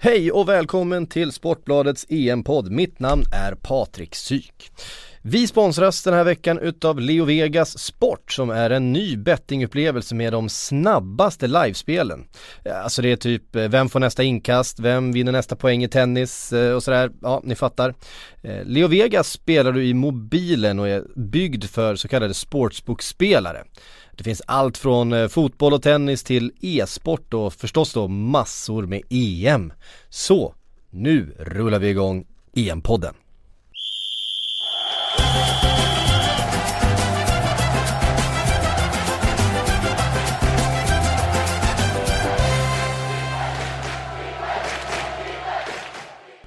Hej och välkommen till Sportbladets EM-podd. Mitt namn är Patrik Syk. Vi sponsras den här veckan utav Leo Vegas Sport som är en ny bettingupplevelse med de snabbaste livespelen. Alltså det är typ eh, vem får nästa inkast, vem vinner nästa poäng i tennis eh, och sådär. Ja, ni fattar. Eh, Leo Vegas spelar du i mobilen och är byggd för så kallade sportsbookspelare. Det finns allt från eh, fotboll och tennis till e-sport och förstås då massor med EM. Så, nu rullar vi igång EM-podden.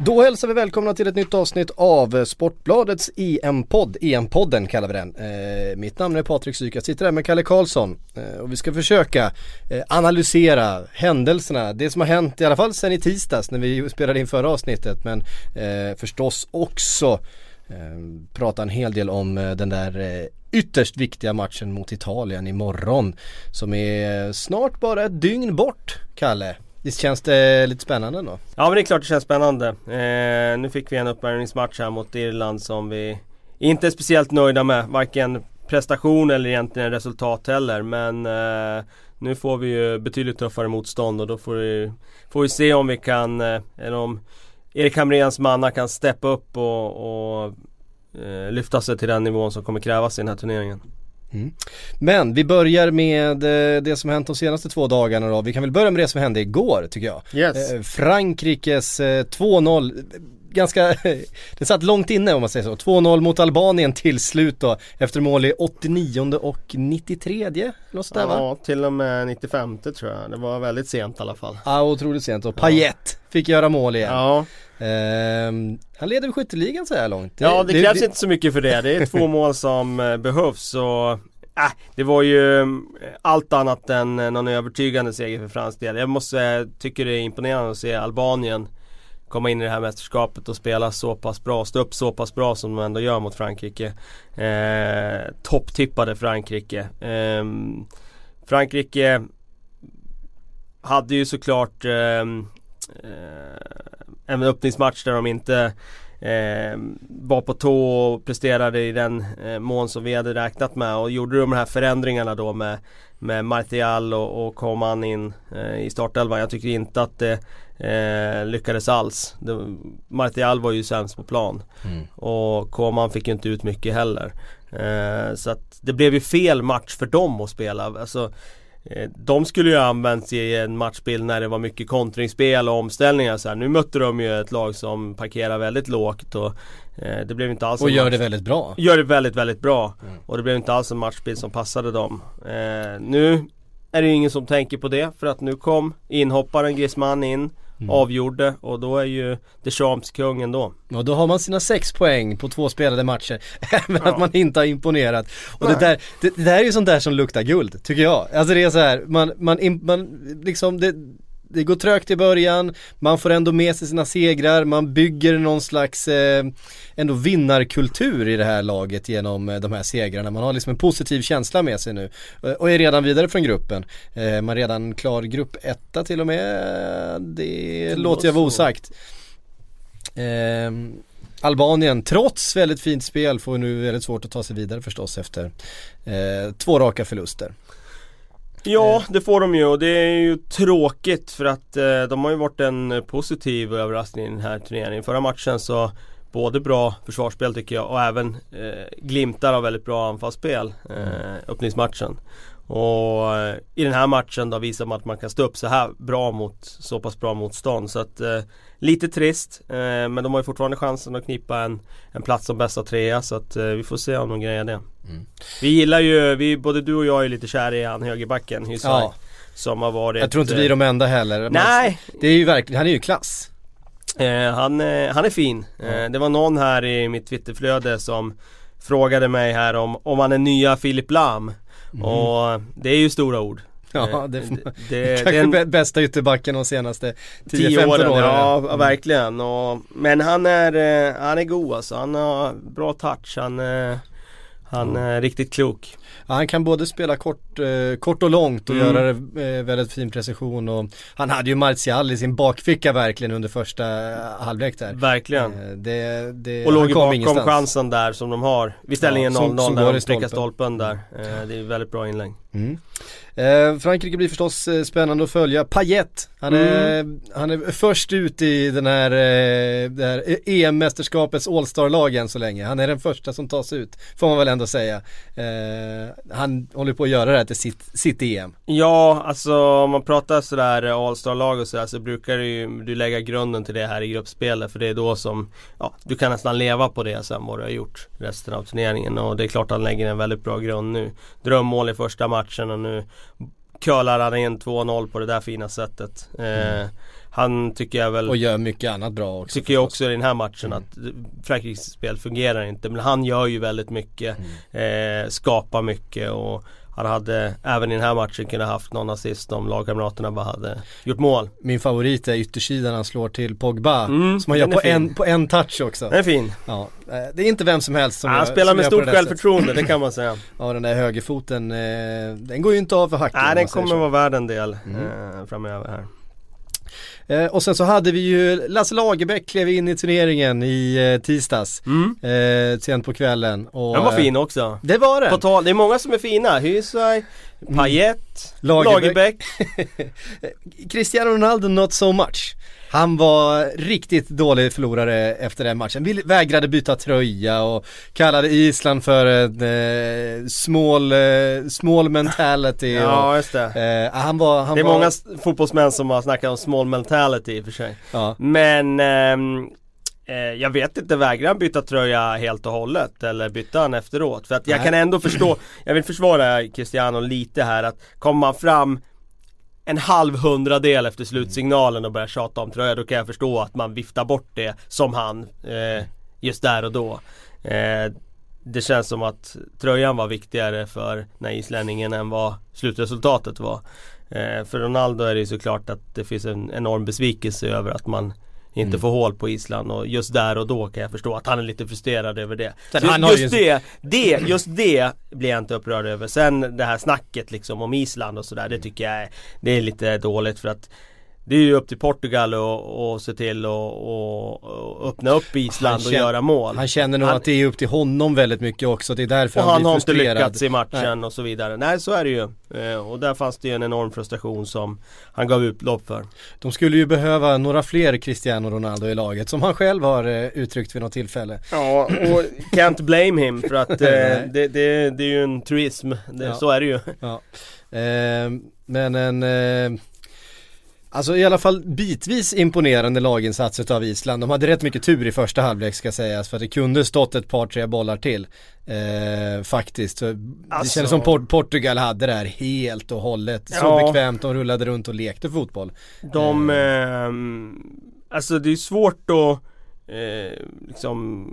Då hälsar vi välkomna till ett nytt avsnitt av Sportbladets EM-podd, EM-podden kallar vi den. Eh, mitt namn är Patrik Syk, jag sitter här med Kalle Karlsson eh, och vi ska försöka eh, analysera händelserna, det som har hänt i alla fall sen i tisdags när vi spelade in förra avsnittet men eh, förstås också eh, prata en hel del om eh, den där eh, ytterst viktiga matchen mot Italien imorgon som är snart bara ett dygn bort, Kalle. Visst känns det lite spännande då? Ja men det är klart det känns spännande. Eh, nu fick vi en uppvärmningsmatch här mot Irland som vi inte är speciellt nöjda med. Varken prestation eller egentligen resultat heller. Men eh, nu får vi ju betydligt tuffare motstånd och då får vi, får vi se om vi kan, eh, eller om Erik Hamréns manna kan steppa upp och, och eh, lyfta sig till den nivån som kommer krävas i den här turneringen. Mm. Men vi börjar med eh, det som hänt de senaste två dagarna då. Vi kan väl börja med det som hände igår tycker jag. Yes. Eh, Frankrikes 2-0 ganska, det satt långt inne om man säger så. 2-0 mot Albanien till slut då efter mål i 89 och 93 något sådär, va? Ja, till och med 95 tror jag. Det var väldigt sent i alla fall. Ja, otroligt sent och Payet ja. fick göra mål igen. Ja. Um, han leder skytteligan så här långt. Ja, det, det krävs det, inte så mycket för det. Det är två mål som eh, behövs och Äh, det var ju eh, allt annat än någon övertygande seger för fransk del. Jag måste tycker det är imponerande att se Albanien komma in i det här mästerskapet och spela så pass bra, stå upp så pass bra som de ändå gör mot Frankrike. Eh, Topptippade Frankrike. Eh, Frankrike hade ju såklart eh, en öppningsmatch där de inte eh, var på tå och presterade i den eh, mån som vi hade räknat med och gjorde de här förändringarna då med, med Martial och, och Coman in eh, i startelvan. Jag tycker inte att det eh, lyckades alls. Det, Martial var ju sämst på plan mm. och Coman fick ju inte ut mycket heller. Eh, så att det blev ju fel match för dem att spela. Alltså, de skulle ju använts i en matchbild när det var mycket kontringsspel och omställningar så här. Nu mötte de ju ett lag som parkerar väldigt lågt och eh, det blev inte alls Och gör match... det väldigt bra Gör det väldigt, väldigt bra mm. Och det blev inte alls en matchbild som passade dem eh, Nu är det ingen som tänker på det för att nu kom inhopparen Griezmann in mm. avgjorde och då är ju Deschamps kung ändå. Och då har man sina sex poäng på två spelade matcher, även ja. att man inte har imponerat. Och det där, det, det där är ju sånt där som luktar guld, tycker jag. Alltså det är så här, man, man, man liksom, det, det går trögt i början, man får ändå med sig sina segrar, man bygger någon slags eh, ändå vinnarkultur i det här laget genom eh, de här segrarna. Man har liksom en positiv känsla med sig nu eh, och är redan vidare från gruppen. Eh, man är redan klar grupp etta till och med, det, det låter jag vara osagt. Eh, Albanien, trots väldigt fint spel, får nu väldigt svårt att ta sig vidare förstås efter eh, två raka förluster. Ja, det får de ju och det är ju tråkigt för att eh, de har ju varit en positiv överraskning i den här turneringen. Förra matchen så både bra försvarsspel tycker jag och även eh, glimtar av väldigt bra anfallsspel eh, öppningsmatchen. Och eh, i den här matchen då visar man att man kan stå upp så här bra mot så pass bra motstånd. Så att eh, lite trist. Eh, men de har ju fortfarande chansen att knipa en, en plats som bästa trea. Så att eh, vi får se om de grejer det. Mm. Vi gillar ju, vi, både du och jag är lite kära i han högerbacken Hysaj. Ja. Som har varit Jag tror inte vi är de enda heller. Nej! Det är ju verkligen, han är ju klass. Eh, han, eh, han är fin. Mm. det var någon här i mitt Twitterflöde som frågade mig här om, om han är nya Filip Lam. Mm. Och det är ju stora ord. Ja, eh, det, det, det kanske en, bästa ytterbacken de senaste 10-15 åren. åren. Ja, mm. verkligen. Och, men han är, eh, han är god alltså. Han har bra touch. Han, han mm. är riktigt klok. Ja, han kan både spela kort eh, kort och långt och Mm. göra det eh, väldigt fin precision och han hade ju Martial i sin bakficka verkligen under första eh, halvlek där. Verkligen. Eh, Det, det, Och låg han ju bakom ingenstans. chansen där som de har vid ställningen Ja, som- 0-0 som går de prickar stolpen. där. Eh, Det är väldigt bra inlägg. Mm. Eh, Frankrike blir förstås eh, spännande att följa. Payet, han är, Mm. han är först ut i den här, eh, det här EM-mästerskapets All-star-lag än så länge. Han är den första som tas ut, får man väl ändå säga. Eh, han håller på att göra det här till sitt, sitt EM. Ja, alltså om man pratar sådär All-star-lag och sådär så brukar du ju du lägga grunden till det här i gruppspelet för det är då som Ja, du kan nästan leva på det sen vad du har gjort resten av turneringen och det är klart han lägger en väldigt bra grund nu. Drömmål i första matchen och nu curlar han in 2-0 på det där fina sättet. Eh, han tycker jag väl Och gör mycket annat bra också. Tycker jag också i den här matchen att Frankrikes spel fungerar inte men han gör ju väldigt mycket eh, Skapar mycket och han hade även i den här matchen kunnat haft någon assist om lagkamraterna bara hade gjort mål. Min favorit är yttersidan han slår till Pogba. Mm, som han gör på fin. en, på en touch också. Den är fin. Ja, eh, det är inte vem som helst som han gör, spelar som med stort självförtroende, det kan man säga. Ja den där högerfoten, eh, den går ju inte av för hacken. Nej den kommer vara värd en del Mm. eh, framöver här. Eh, och sen så hade vi ju Lasse Lagerbäck klev in i turneringen i eh, tisdags. Mm. Eh, sent på kvällen. Och, Den var eh, fin också. Det var På den. tal, det är många som är fina. Hysaj, Payet, Lagerbäck. Lagerbäck. Cristiano Ronaldo not so much. Han var riktigt dålig förlorare efter den matchen. Vill, vägrade byta tröja och kallade Island för en eh, small, eh, small mentality. Ja just det. eh, han var, han Det är var, många fotbollsmän som har snackat om small mentality i och för sig. Ja. Men ehm, eh, jag vet inte, vägrar han byta tröja helt och hållet? Eller bytte han efteråt? För att jag Nej. kan ändå förstå, jag vill försvara Cristiano lite här att kommer man fram en halv hundradel efter slutsignalen och börjar tjata om tröja då kan jag förstå att man viftar bort det som han eh, just där och då. Eh, det känns som att tröjan var viktigare för den här islänningen än vad slutresultatet var. Eh, för Ronaldo är det ju såklart att det finns en enorm besvikelse över att man inte Mm. får hål på Island och just där och då kan jag förstå att han är lite frustrerad över det. Sen har just ju- det, det, just det blir jag inte upprörd över. Sen det här snacket liksom om Island och sådär, det tycker jag är, det är lite dåligt för att det är ju upp till Portugal och, och se till och, och, och öppna upp Island och känner- göra mål. Han känner nog Han- att det är upp till honom väldigt mycket också. Det är därför och han, han blir har inte frustrerad. lyckats i matchen och så vidare. Nej så är det ju. Eh, och där fanns det ju en enorm frustration som han gav utlopp för. De skulle ju behöva några fler Cristiano Ronaldo i laget som han själv har eh, uttryckt vid något tillfälle. Ja och can't blame him för att eh, Nej. det, det, det är ju en truism. Det, Ja. Så är det ju. Ja. Eh, men en eh, Alltså i alla fall bitvis imponerande laginsats utav Island. De hade rätt mycket tur i första halvlek ska sägas för att det kunde stått ett par tre bollar till. Eh, faktiskt. Så Det Alltså- kändes som Port- Portugal hade det här helt och hållet. Så Ja. bekvämt, de rullade runt och lekte fotboll. De, ehm, alltså det är svårt att eh, liksom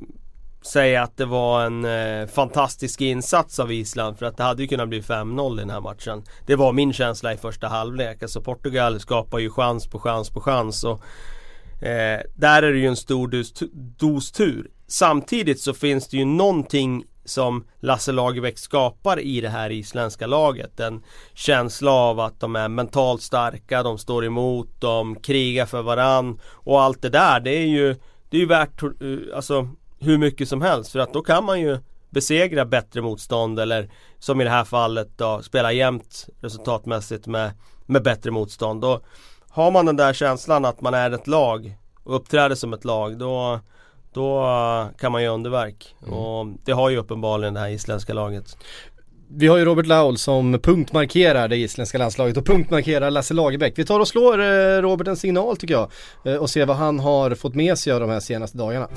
säga att det var en eh, fantastisk insats av Island för att det hade ju kunnat bli 5-0 i den här matchen. Det var min känsla i första halvlek. Alltså Portugal skapar ju chans på chans på chans och eh, där är det ju en stor dos, dos tur. Samtidigt så finns det ju någonting som Lasse Lagerbäck skapar i det här isländska laget. En känsla av att de är mentalt starka, de står emot, de krigar för varann och allt det där det är ju Det är ju värt eh, alltså hur mycket som helst för att då kan man ju besegra bättre motstånd eller som i det här fallet då spela jämnt resultatmässigt med, med bättre motstånd. Då har man den där känslan att man är ett lag och uppträder som ett lag då då kan man göra underverk. Och det har ju uppenbarligen det här isländska laget. Vi har ju Robert Laul som punktmarkerar det isländska landslaget och punktmarkerar Lasse Lagerbäck. Vi tar och slår eh, Robert en signal tycker jag eh, och ser vad han har fått med sig av de här senaste dagarna.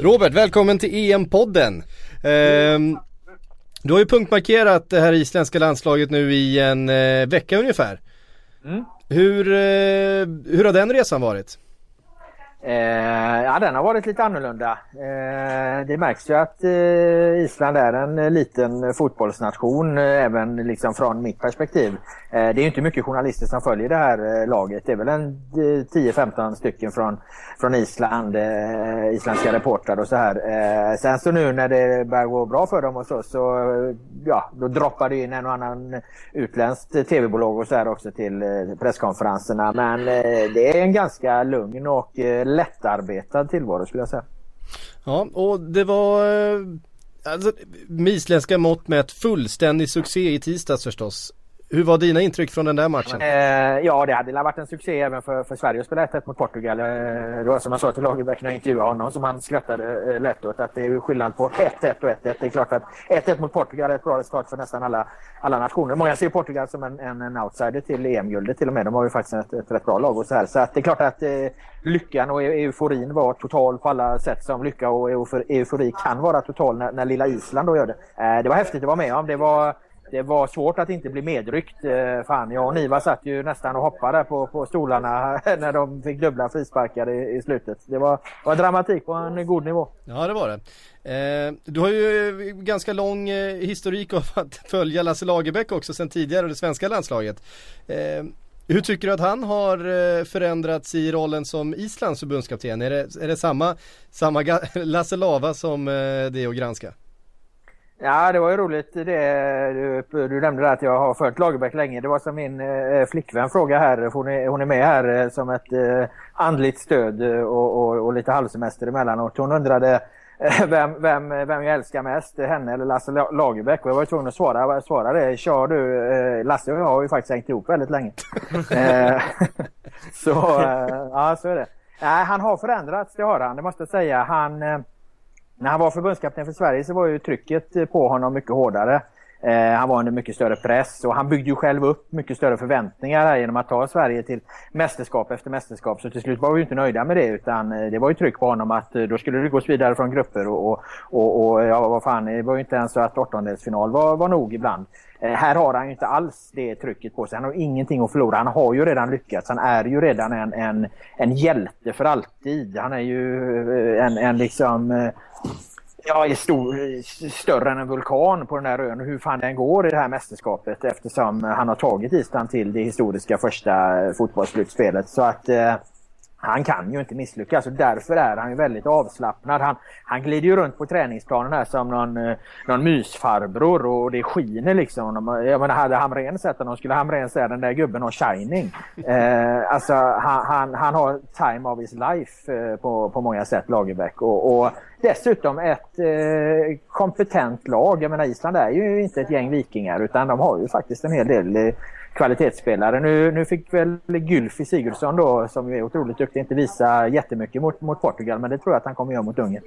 Robert, välkommen till EM-podden. Ehm, du har ju punktmarkerat det här isländska landslaget nu i en eh, vecka ungefär. Mm. Hur, eh, hur har den resan varit? Eh, ja, den har varit lite annorlunda. Eh, det märks ju att eh, Island är en eh, liten fotbollsnation, eh, även liksom från mitt perspektiv. Eh, det är inte mycket journalister som följer det här eh, laget. Det är väl en eh, 10-15 stycken från, från Island, eh, isländska reportrar och så här. sen så nu när det börjar gå bra för dem och så, så ja, då droppar det in en och annan utländskt tv-bolag och så här också till presskonferenserna. Men det är en ganska lugn och lättarbetad tillvaro skulle jag säga. Ja, och det var eh, alltså, med isländska mått med ett fullständig succé i tisdags förstås. Hur var dina intryck från den där matchen? Eh, ja, det hade varit en succé även för, för Sverige att spela 1 mot Portugal. Eh, det var som jag sa till Lagerbäck när jag intervjuade honom, som han skrattade eh, lätt åt, att det är skillnad på 1-1 och 1-1. Det är klart att 1-1 mot Portugal är ett bra resultat för nästan alla, alla nationer. Många ser Portugal som en, en, en outsider till EM-guldet till och med. De har ju faktiskt ett, ett rätt bra lag och så här. Så att det är klart att eh, lyckan och euforin var total på alla sätt som lycka och eufori kan vara total när, när lilla Island då gör det. Eh, det var häftigt att vara med om. Det var det var svårt att inte bli medryckt. Eh, fan, jag och Niva satt ju nästan och hoppade på, på stolarna när de fick dubbla frisparkar i, i slutet. Det var, var dramatik på en god nivå. Ja det var det. Eh, du har ju eh, ganska lång eh, historik av att följa Lasse Lagerbäck också sedan tidigare det svenska landslaget. Eh, hur tycker du att han har förändrats i rollen som Islands förbundskapten? Är det, är det samma, samma Lasse Lava som det är att granska? Ja, det var ju roligt det du, du nämnde att jag har följt Lagerbäck länge. Det var som min eh, flickvän frågade här, hon är, hon är med här eh, som ett eh, andligt stöd eh, och, och, och lite halvsemester emellanåt. Hon undrade eh, vem, vem, vem jag älskar mest, henne eller Lasse Lagerbäck. Och jag var tvungen att svara, svara det. Kör du, eh, Lasse och jag har ju faktiskt hängt ihop väldigt länge. så, ja så är det. Nej, han har förändrats, det har han, det måste jag säga. Han när han var förbundskapten för Sverige så var ju trycket eh, på honom mycket hårdare. Eh, han var under mycket större press och han byggde ju själv upp mycket större förväntningar här genom att ta Sverige till mästerskap efter mästerskap. Så till slut var vi inte nöjda med det utan eh, det var ju tryck på honom att eh, då skulle det gås vidare från grupper och, och, och, och ja, vad fan, det var ju inte ens så att åttondelsfinal var, var nog ibland. Eh, här har han ju inte alls det trycket på sig. Han har ingenting att förlora. Han har ju redan lyckats. Han är ju redan en, en, en hjälte för alltid. Han är ju en, en liksom ja, är stor, större än en vulkan på den här ön. Hur fan den går i det här mästerskapet eftersom han har tagit Island till det historiska första fotbollsslutspelet. Så att eh, han kan ju inte misslyckas och därför är han ju väldigt avslappnad. Han, han glider ju runt på träningsplanen här som någon, eh, någon mysfarbror och det skiner liksom. Jag menar, hade Hamrén sett honom skulle Hamrén säga den där gubben har shining. Eh, alltså han, han, han, har time of his life eh, på, på många sätt, Lagerbäck. Och, och dessutom ett eh, kompetent lag. Jag menar Island är ju inte ett gäng vikingar utan de har ju faktiskt en hel del eh, kvalitetsspelare. Nu, nu fick väl Gylfi Sigurdsson då, som är otroligt duktig, inte visa jättemycket mot, mot Portugal men det tror jag att han kommer göra mot Ungern.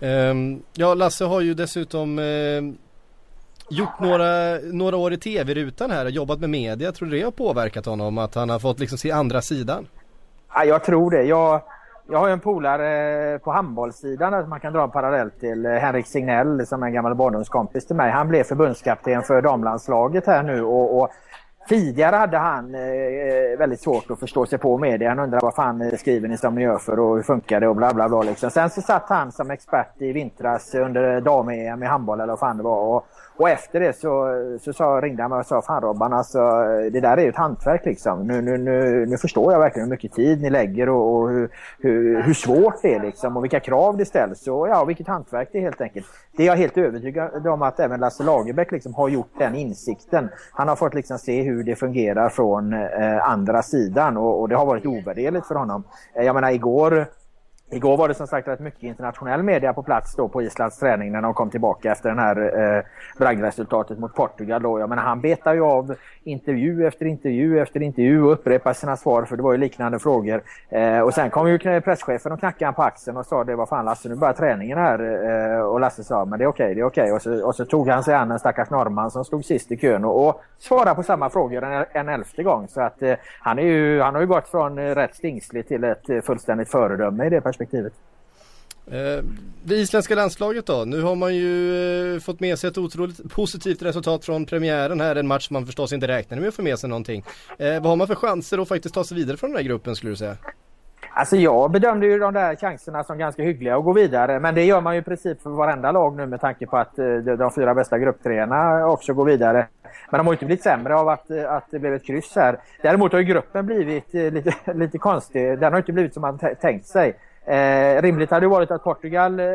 Um, ja, Lasse har ju dessutom uh, gjort några, några år i tv-rutan här och jobbat med media. Tror du det har påverkat honom att han har fått liksom se andra sidan? Ja, jag tror det. Jag, jag har ju en polare eh, på handbollssidan som man kan dra en parallell till eh, Henrik Signell som är en gammal barndomskompis till mig. Han blev förbundskapten för damlandslaget här nu och, och Tidigare hade han eh, eh väldigt svårt att förstå sig på media. Han undrade vad fan skriver ni som ni gör för och hur funkar det och bla bla bla. Liksom. Sen så satt han som expert i vintras under dam-EM i handboll eller vad fan det var. Och, och efter det så, så sa, ringde han mig och sa Fan Robban alltså det där är ju ett hantverk liksom. Nu, nu, nu, nu förstår jag verkligen hur mycket tid ni lägger och, och hur, hur, hur, svårt det är liksom och vilka krav det ställs och ja vilket hantverk det är helt enkelt. Det är jag helt övertygad om att även Lasse Lagerbäck liksom har gjort den insikten. Han har fått liksom se hur det fungerar från eh, andra sidan och, och, det har varit ovärderligt för honom. Eh, jag menar igår Igår var det som sagt rätt mycket internationell media på plats då på Islands träning när de kom tillbaka efter den här eh, braggresultatet mot Portugal. Då. Jag menar, han betar ju av intervju efter intervju efter intervju och upprepar sina svar för det var ju liknande frågor. Eh, och sen kom ju presschefen och knackade på axeln och sa det var fan Lasse nu börjar träningen här. Eh, och Lasse sa men det är okej, okay, det är okej. Okay. Och, så, och så tog han sig an en stackars norrman som stod sist i kön och, och svarade på samma frågor en, en elfte gång. Så att eh, han, är ju, han har ju gått från eh, rätt stingslig till ett eh, fullständigt föredöme i det perspektivet perspektivet. Eh, det isländska landslaget då? Nu har man ju eh, fått med sig ett otroligt positivt resultat från premiären här. En match man förstås inte räknade med att få med sig någonting. Eh, vad har man för chanser att faktiskt ta sig vidare från den här gruppen skulle du säga? Alltså jag bedömde ju de där chanserna som ganska hyggliga att gå vidare. Men det gör man ju i princip för varenda lag nu med tanke på att de fyra bästa grupptreorna också går vidare. Men de har ju inte blivit sämre av att, att det blev ett kryss här. Däremot har ju gruppen blivit lite, lite konstig. Den har inte blivit som man tänkt sig. Eh, rimligt hade varit att Portugal eh,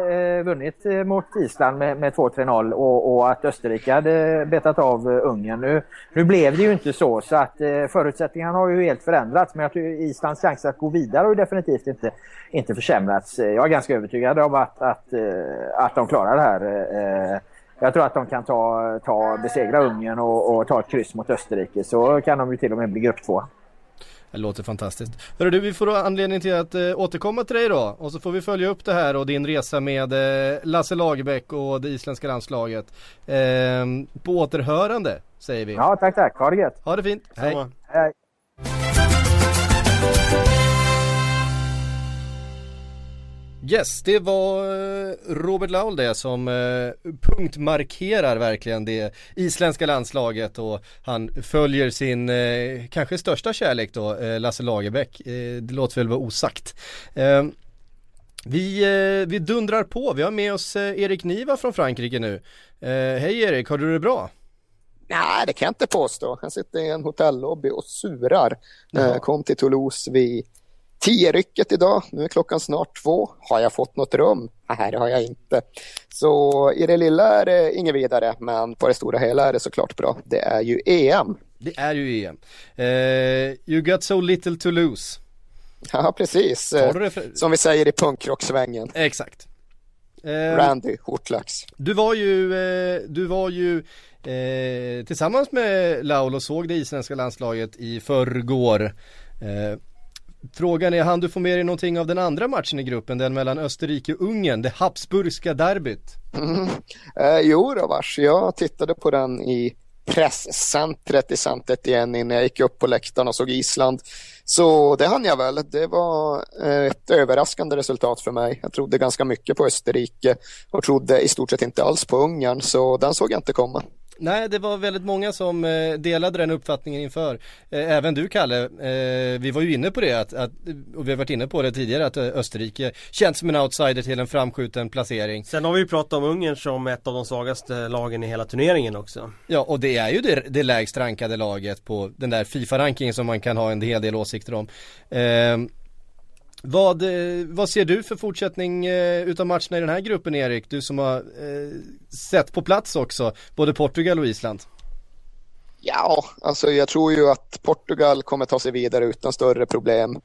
vunnit eh, mot Island med, med 2-3-0 och, och, att Österrike hade betat av eh, Ungern. Nu, nu blev det ju inte så så att eh, förutsättningarna har ju helt förändrats men jag tror Islands chans att gå vidare har ju definitivt inte, inte försämrats. Eh, jag är ganska övertygad om att, att, eh, att de klarar det här. Eh, jag tror att de kan ta, ta besegra Ungern och, och ta ett kryss mot Österrike så kan de ju till och med bli grupp två. Det låter fantastiskt. Hörru du, vi får anledning till att eh, återkomma till dig då och så får vi följa upp det här och din resa med eh, Lasse Lagerbäck och det isländska landslaget. Eh, på återhörande säger vi. Ja, tack tack. Ha det gött. Ha det fint. Hej. Hej. Yes, det var eh, Robert Laul det som eh, punktmarkerar verkligen det isländska landslaget och han följer sin eh, kanske största kärlek då, Lasse Lagerbäck. Det låter väl vara osagt. Ehm, vi, vi dundrar på, vi har med oss Erik Niva från Frankrike nu. Hej Erik, har du det bra? Nej, det kan jag inte påstå. Jag sitter i en hotellobby och surar. Jaha. Kom till Toulouse vid tio rycket idag. Nu är klockan snart två. Har jag fått något rum? Nej, det har jag inte. Så i det lilla är det inget vidare, men på det stora hela är det såklart bra. Det är ju EM. Det är ju EM. Uh, you got so little to lose. Ja, precis. För... Som vi säger i punkrocksvängen. Exakt. Uh, Randy Hortlax. Du var ju, uh, du var ju uh, tillsammans med Laul och såg det isländska landslaget i förrgår. Frågan är, han du få med dig någonting av den andra matchen i gruppen, den mellan Österrike och Ungern, det Habsburgska derbyt? Mm. Eh, jo då vars, jag tittade på den i presscentret i centret igen innan jag gick upp på läktaren och såg Island. Så det hann jag väl. Det var eh, ett överraskande resultat för mig. Jag trodde ganska mycket på Österrike och trodde i stort sett inte alls på Ungern, så den såg jag inte komma. Nej, det var väldigt många som eh, delade den uppfattningen inför. Eh, även du Kalle, eh, vi var ju inne på det att, att, och vi har varit inne på det tidigare att Österrike känns som en outsider till en framskjuten placering. Sen har vi ju pratat om Ungern som ett av de svagaste lagen i hela turneringen också. Ja, och det är ju det, det lägst rankade laget på den där Fifa-rankingen som man kan ha en hel del åsikter om. Vad, eh, vad ser du för fortsättning eh, utav matcherna i den här gruppen Erik? Du som har eh, sett på plats också, både Portugal och Island. Ja, alltså jag tror ju att Portugal kommer ta sig vidare utan större problem.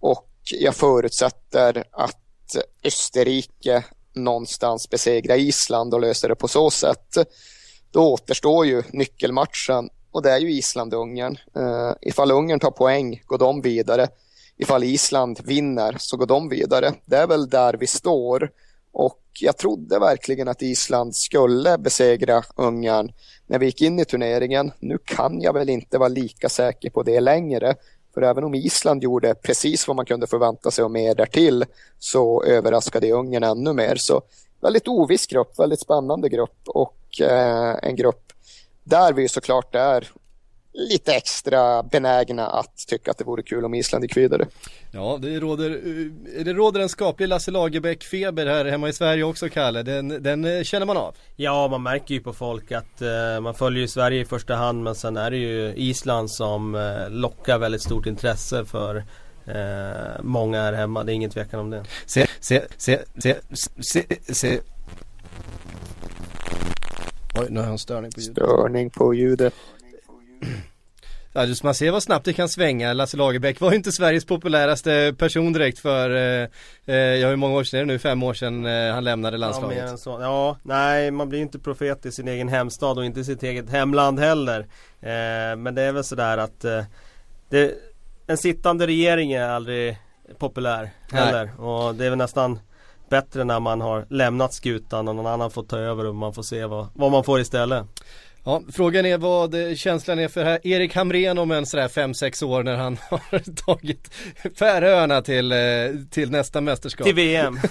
Och jag förutsätter att Österrike någonstans besegrar Island och löser det på så sätt. Då återstår ju nyckelmatchen och det är ju Island-Ungern. Uh, ifall Ungern tar poäng går de vidare ifall Island vinner så går de vidare. Det är väl där vi står och jag trodde verkligen att Island skulle besegra Ungern när vi gick in i turneringen. Nu kan jag väl inte vara lika säker på det längre. För även om Island gjorde precis vad man kunde förvänta sig och mer därtill så överraskade Ungern ännu mer. Så väldigt oviss grupp, väldigt spännande grupp och eh, en grupp där vi såklart är lite extra benägna att tycka att det vore kul om Island gick vidare. Ja, det råder, eh, det råder en skaplig Lasse Lagerbäck-feber här hemma i Sverige också, Kalle. Den, den eh, känner man av. Ja, man märker ju på folk att uh, man följer ju Sverige i första hand men sen är det ju Island som uh, lockar väldigt stort intresse för uh, många här hemma. Det är ingen tvekan om det. Se, se, se, se, se, se. Oj, nu har jag en störning på ljudet. Störning på ljudet. Ja, just man ser vad snabbt det kan svänga. Lasse Lagerbäck var ju inte Sveriges populäraste person direkt för, eh, eh ja hur många år sedan är det nu? Fem år sedan eh, han lämnade landslaget. Ja, så. ja, nej man blir ju inte profet i sin egen hemstad och inte i sitt eget hemland heller. Eh, men det är väl sådär att eh, det, en sittande regering är aldrig populär heller. Nej. Och det är väl nästan bättre när man har lämnat skutan och någon annan får ta över och man får se vad, vad man får istället. Ja, frågan är vad känslan är för här Erik Hamrén om en sådär 5-6 år när han har tagit Färöarna till, eh, till nästa mästerskap. Till VM.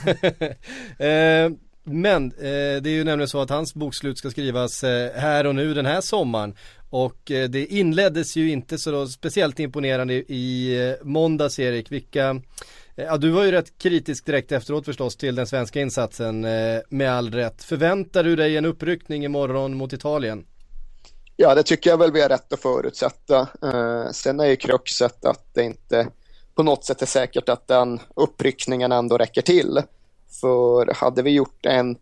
Eh, men eh, det är ju nämligen så att hans bokslut ska skrivas här och nu den här sommaren. Och det inleddes ju inte så speciellt imponerande i måndags Erik. Vilka Ja, du var ju rätt kritisk direkt efteråt förstås till den svenska insatsen med all rätt. Förväntar du dig en uppryckning imorgon mot Italien? Ja, det tycker jag väl vi har rätt att förutsätta. Eh, sen är ju kruxet att det inte på något sätt är säkert att den uppryckningen ändå räcker till. För hade vi gjort en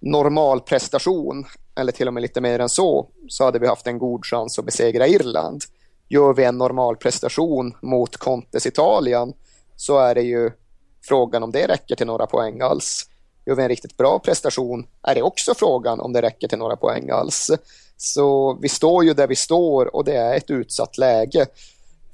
normal prestation, eller till och med lite mer än så, så hade vi haft en god chans att besegra Irland. Gör vi en normal prestation mot Contes Italien så är det ju frågan om det räcker till några poäng alls. Gör vi en riktigt bra prestation är det också frågan om det räcker till några poäng alls. Så vi står ju där vi står och det är ett utsatt läge.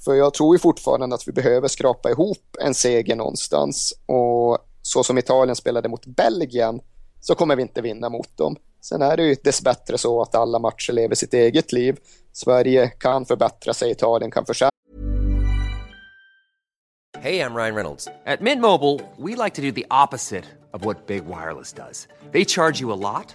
För jag tror ju fortfarande att vi behöver skrapa ihop en seger någonstans och så som Italien spelade mot Belgien så kommer vi inte vinna mot dem. Sen är det ju dessbättre så att alla matcher lever sitt eget liv. Sverige kan förbättra sig, Italien kan försämra Hej, jag Ryan Reynolds. På Mint Mobile, we like to do the opposite of what Big Wireless does. They charge you a lot,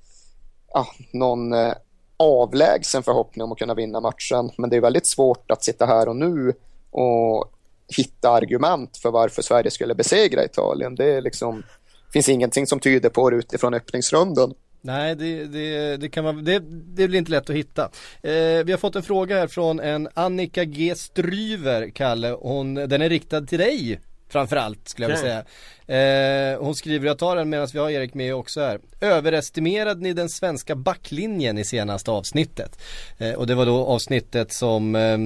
ja, någon eh, avlägsen förhoppning om att kunna vinna matchen. Men det är väldigt svårt att sitta här och nu och hitta argument för varför Sverige skulle besegra Italien. Det är liksom, finns ingenting som tyder på det utifrån öppningsrundan. Nej, det, det, det, kan man, det, det blir inte lätt att hitta. Eh, vi har fått en fråga här från en Annika G Stryver, Kalle. Hon, den är riktad till dig framförallt skulle jag vilja säga. Eh, hon skriver, jag tar den medan vi har Erik med också här. Överestimerade ni den svenska backlinjen i senaste avsnittet? Eh, och det var då avsnittet som eh,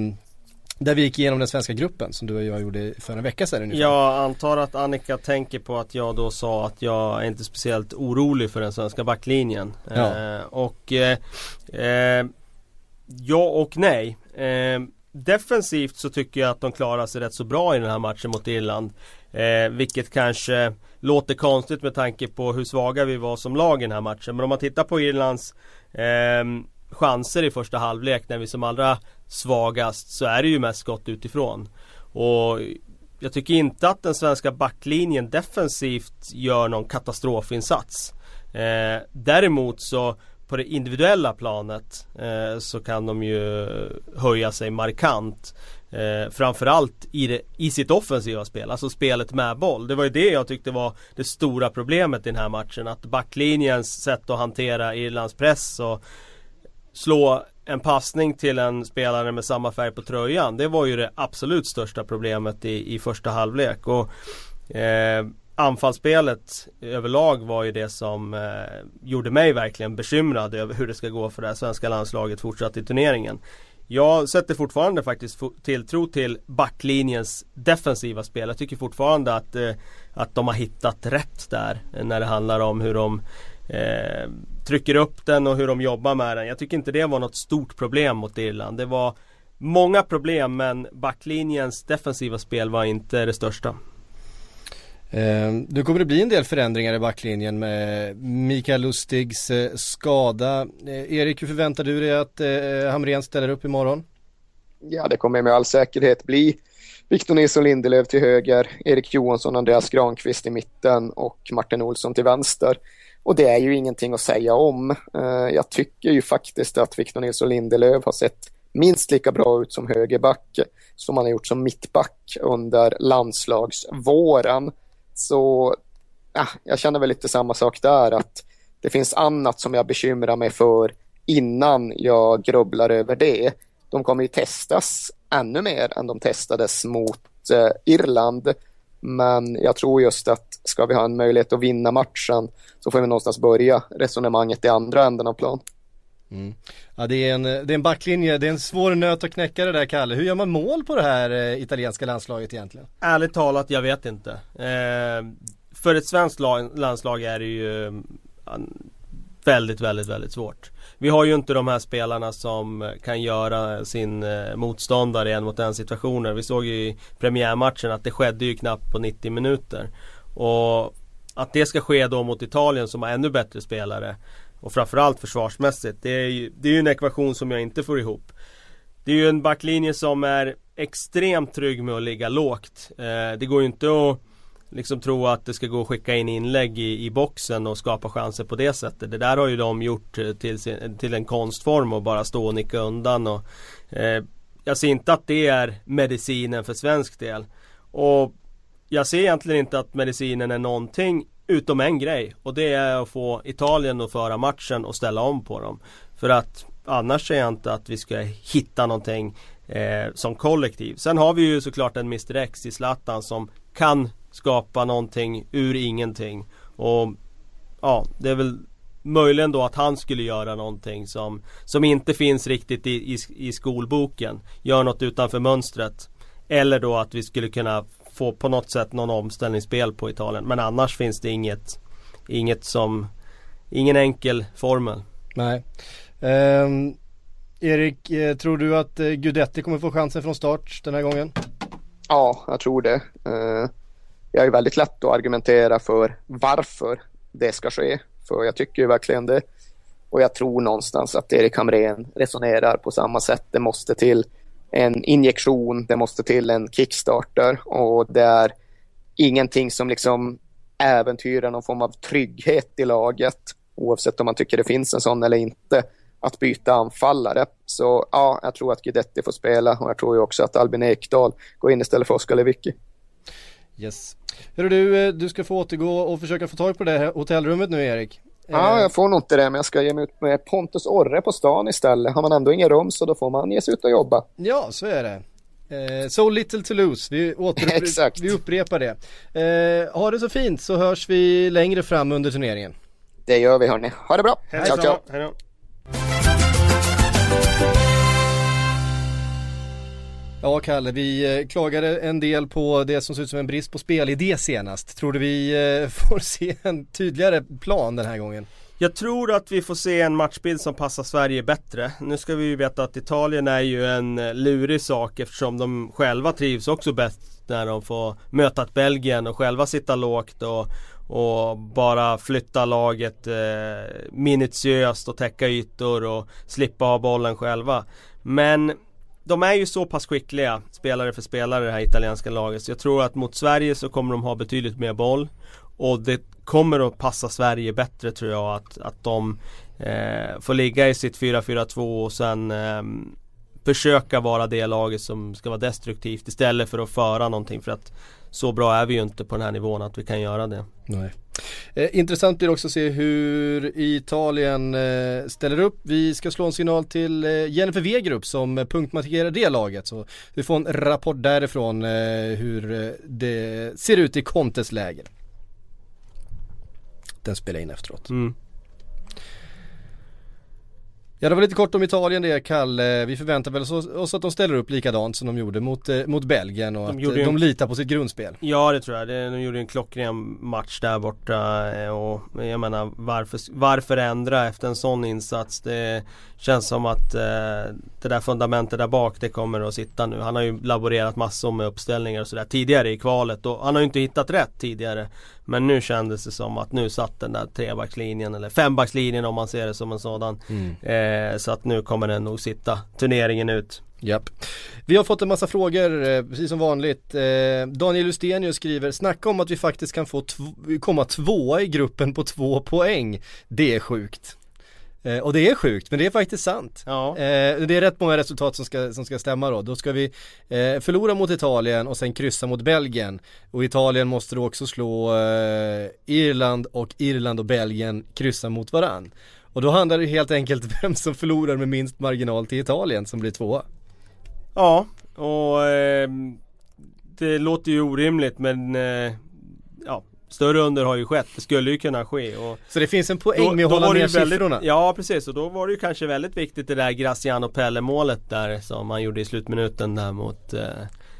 där vi gick igenom den svenska gruppen som du och jag gjorde för en vecka sedan ungefär. Jag antar att Annika tänker på att jag då sa att jag är inte speciellt orolig för den svenska backlinjen. Ja. Eh, och eh, eh, Ja och nej. Defensivt så tycker jag att de klarar sig rätt så bra i den här matchen mot Irland. Eh, vilket kanske låter konstigt med tanke på hur svaga vi var som lag i den här matchen. Men om man tittar på Irlands eh, chanser i första halvlek när vi som allra svagast så är det ju mest skott utifrån. Och jag tycker inte att den svenska backlinjen defensivt gör någon katastrofinsats. Eh, däremot så på det individuella planet eh, så kan de ju höja sig markant. Eh, framförallt i, det, i sitt offensiva spel, alltså spelet med boll. Det var ju det jag tyckte var det stora problemet i den här matchen. Att backlinjens sätt att hantera Irlands press och slå en passning till en spelare med samma färg på tröjan. Det var ju det absolut största problemet i, i första halvlek. Och, eh, anfallsspelet överlag var ju det som eh, gjorde mig verkligen bekymrad över hur det ska gå för det här svenska landslaget fortsatt i turneringen. Jag sätter fortfarande faktiskt tilltro till backlinjens defensiva spel. Jag tycker fortfarande att, eh, att de har hittat rätt där när det handlar om hur de eh, trycker upp den och hur de jobbar med den. Jag tycker inte det var något stort problem mot Irland. Det var många problem men backlinjens defensiva spel var inte det största. Eh, nu kommer det bli en del förändringar i backlinjen med Mikael Lustigs eh, skada. Eh, Erik, hur förväntar du dig att Hamrén ställer upp imorgon? Ja, det kommer med all säkerhet bli Victor Nilsson Lindelöf till höger, Erik Johansson, Andreas Granqvist i mitten och Martin Olsson till vänster. Och det är ju ingenting att säga om. Jag tycker ju faktiskt att Victor Nilsson Lindelöf har sett minst lika bra ut som högerback som han har gjort som mittback under landslagsvåren. Så ja, jag känner väl lite samma sak där att det finns annat som jag bekymrar mig för innan jag grubblar över det. De kommer ju testas ännu mer än de testades mot eh, Irland. Men jag tror just att ska vi ha en möjlighet att vinna matchen så får vi någonstans börja resonemanget i andra änden av plan. Mm. Ja det är, en, det är en backlinje, det är en svår nöt att knäcka det där Kalle. Hur gör man mål på det här eh, italienska landslaget egentligen? Ärligt talat, jag vet inte. Eh, för ett svenskt landslag är det ju eh, väldigt, väldigt, väldigt svårt. Vi har ju inte de här spelarna som kan göra sin eh, motståndare en mot en situationer. Vi såg ju i premiärmatchen att det skedde ju knappt på 90 minuter. Och att det ska ske då mot Italien som har ännu bättre spelare och framförallt försvarsmässigt. Det är ju det är en ekvation som jag inte får ihop. Det är ju en backlinje som är extremt trygg med att ligga lågt. Eh, det går ju inte att liksom tro att det ska gå att skicka in inlägg i, i boxen och skapa chanser på det sättet. Det där har ju de gjort eh, till, sin, till en konstform och bara stå och nicka undan. Och, eh, jag ser inte att det är medicinen för svensk del. Och jag ser egentligen inte att medicinen är någonting utom en grej. Och det är att få Italien att föra matchen och ställa om på dem. För att annars är jag inte att vi ska hitta någonting eh, som kollektiv. Sen har vi ju såklart en Mr X i Zlatan som kan skapa någonting ur ingenting. Och ja, det är väl möjligen då att han skulle göra någonting som, som inte finns riktigt i, i, i skolboken. Gör något utanför mönstret. Eller då att vi skulle kunna få på något sätt någon omställningsspel på Italien. Men annars finns det inget, inget som, ingen enkel formel. Nej. Um, Erik, eh, tror du att eh, Gudetti kommer få chansen från start den här gången? Ja, jag tror det. Uh, jag är väldigt lätt att argumentera för varför det ska ske. För jag tycker ju verkligen det. Och jag tror någonstans att Erik Hamrén resonerar på samma sätt. Det måste till en injektion, det måste till en kickstarter och det är ingenting som liksom äventyrar någon form av trygghet i laget oavsett om man tycker det finns en sån eller inte att byta anfallare. Så ja, jag tror att Guidetti får spela och jag tror ju också att Albin Ekdal går in istället för Oskar Lewicki. Yes. Hörru du, eh, du ska få återgå och försöka få tag på det här hotellrummet nu Erik. Ja, jag får nog inte det, men jag ska ge mig ut med Pontus Orre på stan istället. Har man ändå ingen rum så då får man ge sig ut och jobba. Ja, så är det. Eh, so little to lose, vi, återupprepar, vi upprepar det. Eh, ha det så fint så hörs vi längre fram under turneringen. Det gör vi hörni. Ha det bra! Hej ciao, ciao. Hej då. Ja Kalle, vi eh, klagade en del på det som ser ut som en brist på spelidé senast. Tror du vi eh, får se en tydligare plan den här gången? Jag tror att vi får se en matchbild som passar Sverige bättre. Nu ska vi ju veta att Italien är ju en eh, lurig sak eftersom de själva trivs också bäst när de får möta ett Belgien och själva sitta lågt och, och bara flytta laget eh, minutiöst och täcka ytor och slippa ha bollen själva. Men de är ju så pass skickliga spelare för spelare det här italienska laget så jag tror att mot Sverige så kommer de ha betydligt mer boll och det kommer att passa Sverige bättre tror jag att, att de eh, får ligga i sitt 4-4-2 och sen eh, försöka vara det laget som ska vara destruktivt istället för att föra någonting för att så bra är vi ju inte på den här nivån att vi kan göra det. Nej. Eh, intressant blir också att se hur Italien eh, ställer upp. Vi ska slå en signal till eh, Jennifer Wegerup som punktmarkerar det laget. Så vi får en rapport därifrån eh, hur eh, det ser ut i Contes läger. Den spelar in efteråt. Mm. Ja det var lite kort om Italien det Kalle. Vi förväntar väl oss att de ställer upp likadant som de gjorde mot, eh, mot Belgien och de att de en... litar på sitt grundspel. Ja det tror jag. De gjorde en klockren match där borta eh, och jag menar varför, varför ändra efter en sån insats? Det känns som att eh, det där fundamentet där bak det kommer att sitta nu. Han har ju laborerat massor med uppställningar och sådär tidigare i kvalet och han har ju inte hittat rätt tidigare. Men nu kändes det som att nu satt den där trebackslinjen eller fembackslinjen om man ser det som en sådan. Mm. Eh, så att nu kommer den nog sitta turneringen ut. Japp. Vi har fått en massa frågor, eh, precis som vanligt. Eh, Daniel Ustenius skriver, snacka om att vi faktiskt kan få komma tvåa i gruppen på två poäng. Det är sjukt. Eh, och det är sjukt, men det är faktiskt sant. Ja. Eh, det är rätt många resultat som ska, som ska stämma då. Då ska vi eh, förlora mot Italien och sen kryssa mot Belgien. Och Italien måste då också slå eh, Irland och Irland och Belgien kryssa mot varann. Och då handlar det helt enkelt vem som förlorar med minst marginal till Italien som blir tvåa. Ja, och eh, det låter ju orimligt men eh, ja, Större under har ju skett, det skulle ju kunna ske och Så det finns en poäng då, med att hålla ner siffrorna? Ja precis och då var det ju kanske väldigt viktigt det där Graciano Pelle målet där som man gjorde i slutminuten där mot eh,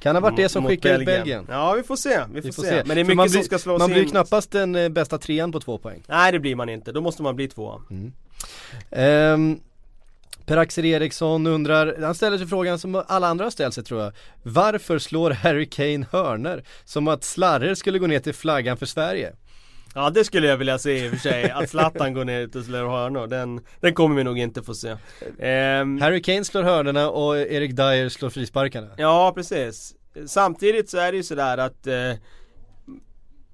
kan ha varit det som skickade ut Belgien. Ja vi får se, vi får, vi får se. se. Men det är mycket som ska slås Man blir in. knappast den eh, bästa trean på två poäng. Nej det blir man inte, då måste man bli två. Mm. Um, Per-Axel Eriksson undrar, han ställer sig frågan som alla andra har ställt sig tror jag. Varför slår Harry Kane hörner? Som att slarrer skulle gå ner till flaggan för Sverige. Ja det skulle jag vilja se i och för sig, att Zlatan går ner och slår hörnor. Den, den kommer vi nog inte få se. Um, Harry Kane slår hörnorna och Erik Dyer slår frisparkarna. Ja precis. Samtidigt så är det ju sådär att eh,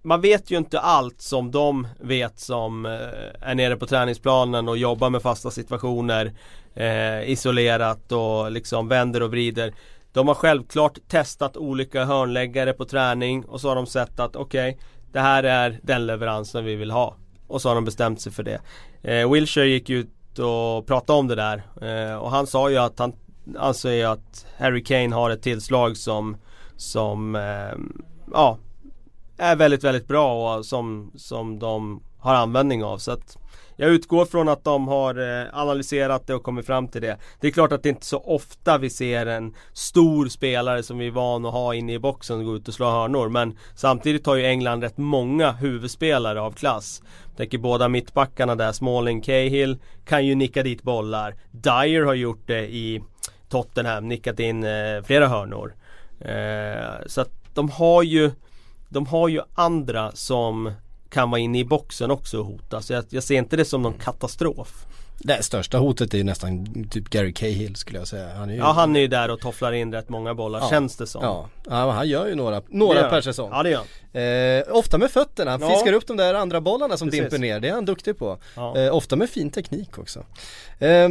man vet ju inte allt som de vet som eh, är nere på träningsplanen och jobbar med fasta situationer eh, isolerat och liksom vänder och vrider. De har självklart testat olika hörnläggare på träning och så har de sett att okej okay, det här är den leveransen vi vill ha. Och så har de bestämt sig för det. Eh, Wilshire gick ut och pratade om det där eh, och han sa ju att han anser att Harry Kane har ett tillslag som som eh, ja är väldigt, väldigt bra och som, som de har användning av. Så att jag utgår från att de har eh, analyserat det och kommit fram till det. Det är klart att det inte är så ofta vi ser en stor spelare som vi är van att ha inne i boxen gå ut och slå hörnor. Men samtidigt har ju England rätt många huvudspelare av klass. Jag tänker båda mittbackarna där, Smalling, Cahill kan ju nicka dit bollar. Dyer har gjort det i Tottenham, nickat in eh, flera hörnor. Eh, så att de har ju de har ju andra som kan vara inne i boxen också och hota. Så jag, jag ser inte det som någon katastrof. Det största hotet är ju nästan typ Gary Cahill skulle jag säga. Han är ju... Ja han är ju där och tofflar in rätt många bollar ja. känns det som. Ja, ja han gör ju några, några per säsong. Ja det gör han. Eh, ofta med fötterna, han ja. fiskar upp de där andra bollarna som Precis. dimper ner. Det är han duktig på. Ja. Eh, ofta med fin teknik också. Eh,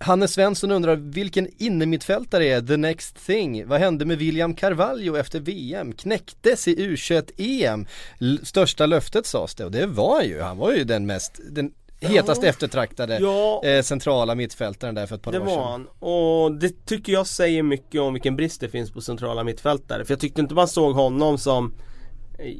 Hannes Svensson undrar vilken innermittfältare är the next thing? Vad hände med William Carvalho efter VM? Knäcktes i U21-EM? Största löftet sades det och det var ju, han var ju den mest, den hetast ja. eftertraktade ja. eh, centrala mittfältaren där för ett par det år sedan. Det var han. Och det tycker jag säger mycket om vilken brist det finns på centrala mittfältare. För jag tyckte inte man såg honom som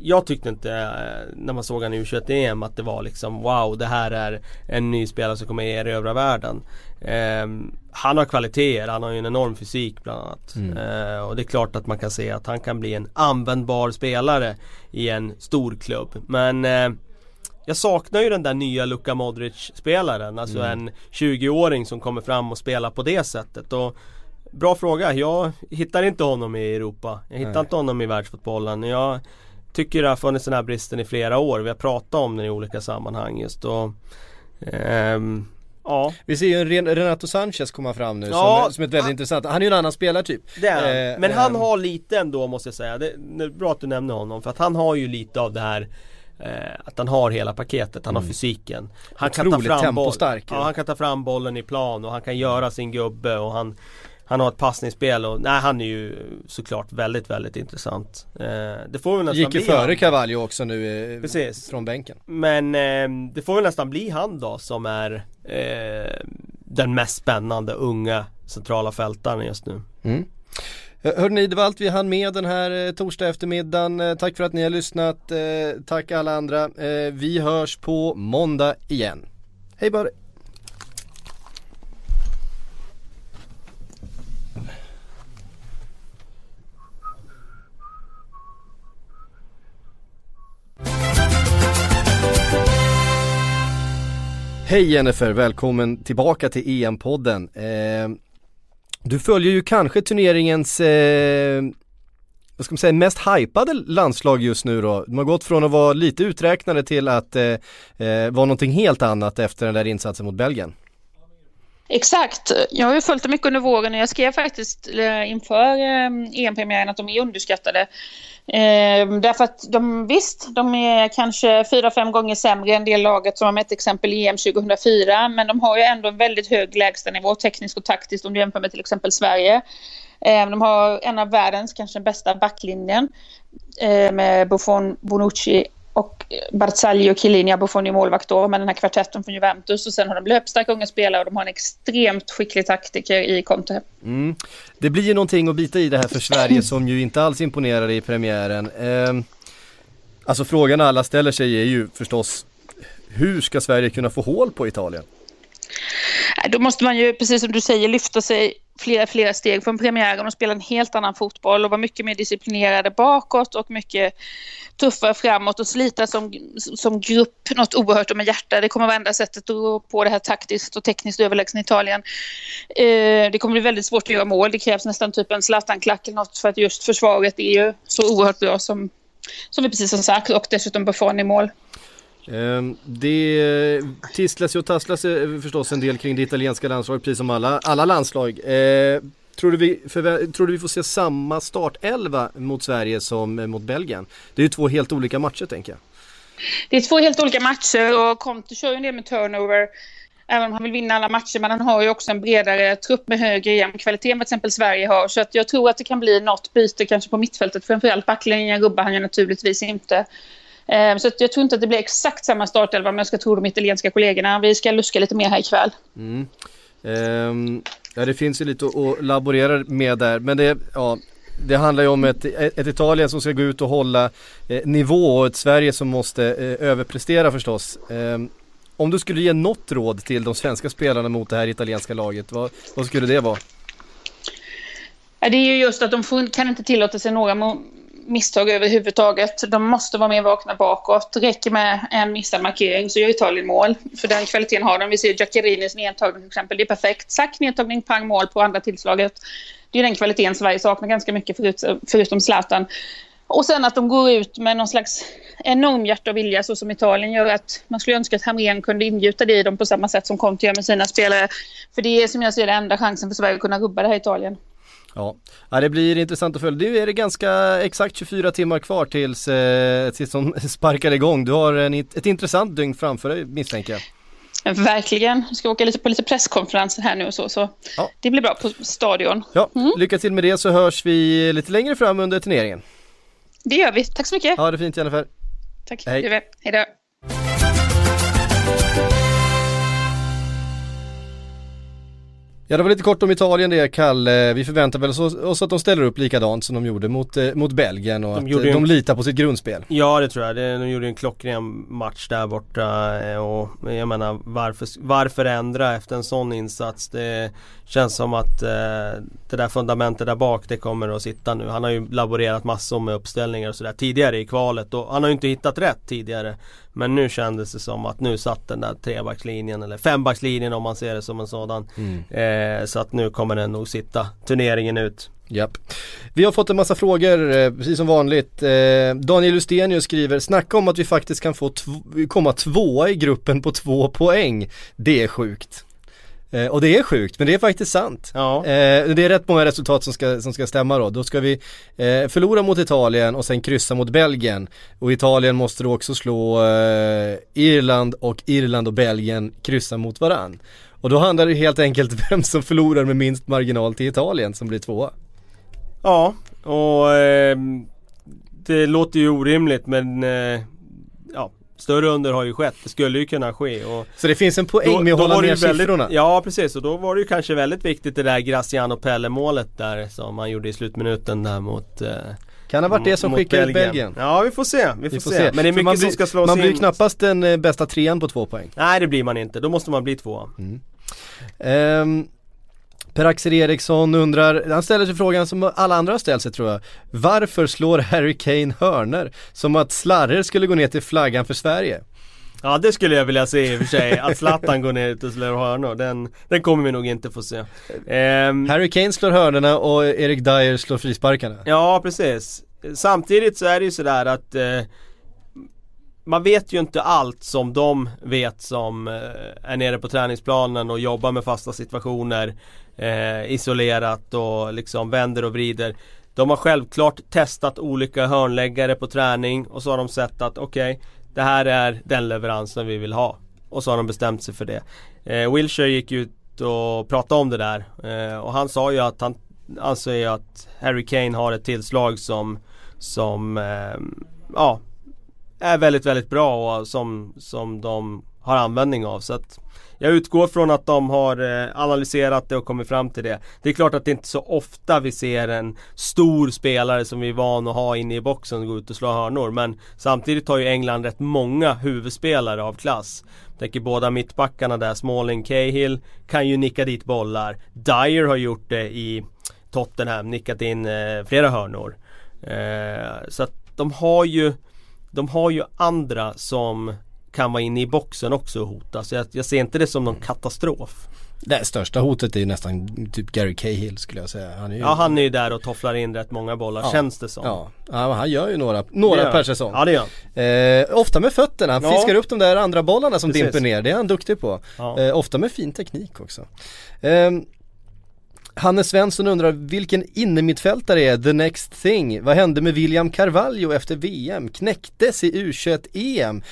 jag tyckte inte eh, när man såg han i U21-EM att det var liksom wow det här är en ny spelare som kommer erövra världen. Eh, han har kvaliteter, han har ju en enorm fysik bland annat. Mm. Eh, och det är klart att man kan se att han kan bli en användbar spelare i en stor klubb. Men eh, jag saknar ju den där nya Luka Modric spelaren. Alltså mm. en 20-åring som kommer fram och spelar på det sättet. Och Bra fråga, jag hittar inte honom i Europa. Jag hittar Nej. inte honom i världsfotbollen. Jag tycker det har funnits den här bristen i flera år. Vi har pratat om den i olika sammanhang just och ehm, Ja. Vi ser ju en Renato Sanchez komma fram nu ja, som, som ett väldigt han, intressant, han är ju en annan spelartyp. Det är eh, Men han eh, har lite ändå måste jag säga, det, det är bra att du nämner honom för att han har ju lite av det här eh, att han har hela paketet, han mm. har fysiken. Han kan ta fram boll, ja, han kan ta fram bollen i plan och han kan göra sin gubbe och han han har ett passningsspel och nej han är ju såklart väldigt väldigt intressant. Eh, det får väl nästan Gick ju före Cavallo också nu eh, Precis. från bänken. Men eh, det får väl nästan bli han då som är eh, den mest spännande unga centrala fältaren just nu. Mm. Eh, Hörrni, det var allt vi hann med den här eh, torsdag eftermiddagen. Tack för att ni har lyssnat. Tack alla andra. Vi hörs på måndag igen. Hej bara! Hej Jennifer, välkommen tillbaka till EM-podden. Eh, du följer ju kanske turneringens, eh, vad ska man säga, mest hypade landslag just nu då. De har gått från att vara lite uträknade till att eh, eh vara någonting helt annat efter den där insatsen mot Belgien. Exakt. Jag har ju följt det mycket under våren och jag skrev faktiskt eh, inför eh, EM-premiären att de är underskattade. Eh, därför att de visst, de är kanske fyra, fem gånger sämre än det laget som har ett exempel i EM 2004. Men de har ju ändå en väldigt hög lägstanivå tekniskt och taktiskt om du jämför med till exempel Sverige. Eh, de har en av världens kanske bästa backlinjen eh, med Buffon, Bonucci och Barzagli och Chiellini, Buffon är målvakt då, med den här kvartetten från Juventus. Och sen har de löpstarka unga spelare och de har en extremt skicklig taktiker i Conte. Mm. Det blir ju någonting att bita i det här för Sverige som ju inte alls imponerade i premiären. Eh, alltså frågan alla ställer sig är ju förstås, hur ska Sverige kunna få hål på Italien? Då måste man ju, precis som du säger, lyfta sig flera, flera steg från premiären och spelade en helt annan fotboll och var mycket mer disciplinerade bakåt och mycket tuffare framåt och slita som, som grupp något oerhört och med hjärta. Det kommer vara enda sättet att gå på det här taktiskt och tekniskt överlägsna Italien. Eh, det kommer bli väldigt svårt att göra mål. Det krävs nästan typ en Zlatan-klack eller något för att just försvaret är ju så oerhört bra som, som vi precis har sagt och dessutom Buffon i mål. Ehm, det tisslas ju och tasslas eh, förstås en del kring det italienska landslaget precis som alla, alla landslag. Ehm, tror, du vi, tror du vi får se samma startelva mot Sverige som eh, mot Belgien? Det är ju två helt olika matcher tänker jag. Det är två helt olika matcher och Conte kör ju en del med turnover. Även om han vill vinna alla matcher, men han har ju också en bredare trupp med högre e jämn kvalitet än vad till exempel Sverige har. Så att jag tror att det kan bli något byte kanske på mittfältet. Framförallt backlinjen rubbar han ju naturligtvis inte. Ehm, så jag tror inte att det blir exakt samma startelva, men jag ska tro de italienska kollegorna. Vi ska luska lite mer här ikväll. Mm. Um, ja, det finns ju lite att laborera med där, men det, ja, det handlar ju om ett, ett Italien som ska gå ut och hålla eh, nivå och ett Sverige som måste eh, överprestera förstås. Eh, om du skulle ge något råd till de svenska spelarna mot det här italienska laget, vad, vad skulle det vara? Det är ju just att de kan inte tillåta sig några misstag överhuvudtaget. De måste vara mer vakna bakåt. Det räcker med en missad markering så gör Italien mål. För den kvaliteten har de. Vi ser Giaccherinis nedtagning till exempel. Det är perfekt. Sack, nedtagning, pang, mål på andra tillslaget. Det är den kvaliteten Sverige saknar ganska mycket förut, förutom Zlatan. Och sen att de går ut med någon slags enorm hjärta och vilja så som Italien gör att man skulle önska att Hamrén kunde ingjuta det i dem på samma sätt som Conte gör med sina spelare. För det är som jag ser det enda chansen för Sverige att kunna rubba det här Italien. Ja. ja, det blir intressant att följa. Nu är det ganska exakt 24 timmar kvar tills, eh, tills de sparkar igång. Du har en, ett intressant dygn framför dig misstänker jag. Verkligen. Jag ska åka lite på lite presskonferenser här nu och så. Så ja. det blir bra på stadion. Ja, mm. lycka till med det så hörs vi lite längre fram under turneringen. Det gör vi. Tack så mycket. Ha det fint Jennifer. Tack. Hej. Hej då. Ja det var lite kort om Italien det Kalle. Vi förväntar väl oss att de ställer upp likadant som de gjorde mot, eh, mot Belgien och de att de en... litar på sitt grundspel. Ja det tror jag. De gjorde en klockren match där borta eh, och jag menar varför, varför ändra efter en sån insats? Det känns som att eh, det där fundamentet där bak det kommer att sitta nu. Han har ju laborerat massor med uppställningar och sådär tidigare i kvalet och han har ju inte hittat rätt tidigare. Men nu kändes det som att nu satt den där trebackslinjen eller fembackslinjen om man ser det som en sådan. Mm. Eh, så att nu kommer den nog sitta turneringen ut. Japp. Vi har fått en massa frågor, eh, precis som vanligt. Eh, Daniel Ustenius skriver, snacka om att vi faktiskt kan få komma tvåa i gruppen på två poäng. Det är sjukt. Eh, och det är sjukt, men det är faktiskt sant. Ja. Eh, det är rätt många resultat som ska, som ska stämma då. Då ska vi eh, förlora mot Italien och sen kryssa mot Belgien. Och Italien måste då också slå eh, Irland och Irland och Belgien kryssa mot varann. Och då handlar det helt enkelt vem som förlorar med minst marginal till Italien som blir tvåa. Ja, och ehm, det låter ju orimligt men eh, Större under har ju skett, det skulle ju kunna ske och Så det finns en poäng då, med att hålla ner siffrorna? Ja precis och då var det ju kanske väldigt viktigt det där Graciano Pelle målet där som han gjorde i slutminuten där mot eh, kan ha varit det som skickade ut Belgien. Ja vi får se, vi får, vi får se. se. Men det är mycket blir, som ska slås Man blir in. knappast den eh, bästa trean på två poäng. Nej det blir man inte, då måste man bli tvåa. Mm. Um, Per-Axel Eriksson undrar, han ställer sig frågan som alla andra har ställt sig tror jag. Varför slår Harry Kane hörner? Som att slarrer skulle gå ner till flaggan för Sverige. Ja det skulle jag vilja se i och för sig, att Zlatan går ner och slår hörnor. Den, den kommer vi nog inte få se. Um, Harry Kane slår hörnorna och Erik Dyer slår frisparkarna. Ja precis. Samtidigt så är det ju sådär att eh, man vet ju inte allt som de vet som eh, är nere på träningsplanen och jobbar med fasta situationer eh, isolerat och liksom vänder och vrider. De har självklart testat olika hörnläggare på träning och så har de sett att okej, okay, det här är den leveransen vi vill ha. Och så har de bestämt sig för det. Eh, Wilshire gick ut och pratade om det där eh, och han sa ju att han anser ju att Harry Kane har ett tillslag som som eh, ja är väldigt väldigt bra och som, som de har användning av. Så att jag utgår från att de har eh, analyserat det och kommit fram till det. Det är klart att det inte är så ofta vi ser en stor spelare som vi är van att ha inne i boxen gå ut och slå hörnor. Men samtidigt har ju England rätt många huvudspelare av klass. Jag tänker båda mittbackarna där, Smalling, Cahill kan ju nicka dit bollar. Dyer har gjort det i Tottenham, nickat in eh, flera hörnor. Eh, så att de har ju de har ju andra som kan vara inne i boxen också och hota. Så jag, jag ser inte det som någon katastrof. Det största hotet är ju nästan typ Gary Cahill skulle jag säga. Han är ju... Ja han är ju där och tofflar in rätt många bollar ja. känns det som. Ja, ja han gör ju några, några per säsong. Ja det gör han. Eh, ofta med fötterna, han ja. fiskar upp de där andra bollarna som Precis. dimper ner. Det är han duktig på. Ja. Eh, ofta med fin teknik också. Eh, Hannes Svensson undrar vilken innermittfältare är the next thing? Vad hände med William Carvalho efter VM? Knäcktes i U21-EM?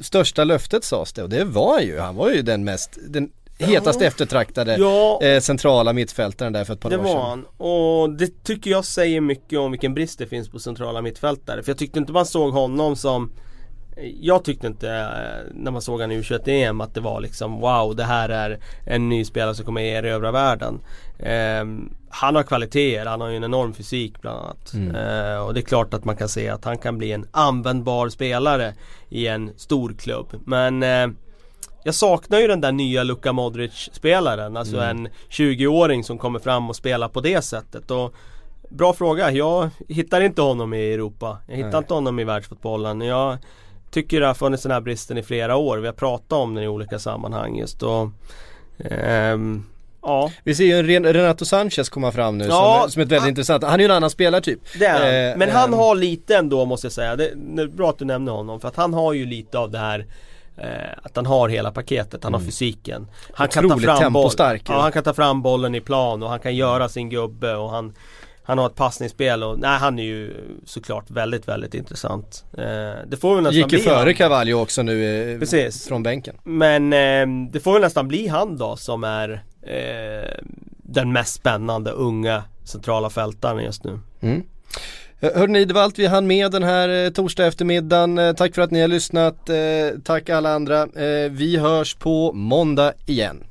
Största löftet sades det och det var ju. Han var ju den mest, den hetast eftertraktade ja, eh, centrala mittfältaren där för ett par år sedan. Det var han. Och det tycker jag säger mycket om vilken brist det finns på centrala mittfältare. För jag tyckte inte man såg honom som jag tyckte inte eh, när man såg han i U21-EM att det var liksom wow det här är en ny spelare som kommer erövra världen. Eh, han har kvaliteter, han har ju en enorm fysik bland annat. Mm. Eh, och det är klart att man kan se att han kan bli en användbar spelare i en stor klubb. Men eh, jag saknar ju den där nya Luka Modric-spelaren. Alltså mm. en 20-åring som kommer fram och spelar på det sättet. Och Bra fråga. Jag hittar inte honom i Europa. Jag hittar Nej. inte honom i världsfotbollen. Jag tycker det har funnits den här bristen i flera år. Vi har pratat om den i olika sammanhang just och ehm, Ja. Vi ser ju en Renato Sanchez komma fram nu ja, som, som ett väldigt han, intressant, han är ju en annan spelartyp. Det är han. Eh, Men han eh, har lite ändå måste jag säga, det är bra att du nämner honom för att han har ju lite av det här eh, att han har hela paketet, han mm. har fysiken. Han Otroligt kan ta fram. Boll, ja, han kan ta fram bollen i plan och han kan göra sin gubbe och han han har ett passningsspel och nej han är ju såklart väldigt väldigt intressant. Eh, det får väl nästan Gick ju före Cavallo också nu eh, Precis. från bänken. Men eh, det får väl nästan bli han då som är eh, den mest spännande unga centrala fältaren just nu. Mm. Hörrni, det var allt vi hann med den här eh, torsdag eftermiddagen. Eh, tack för att ni har lyssnat. Tack alla andra. Vi hörs på måndag igen.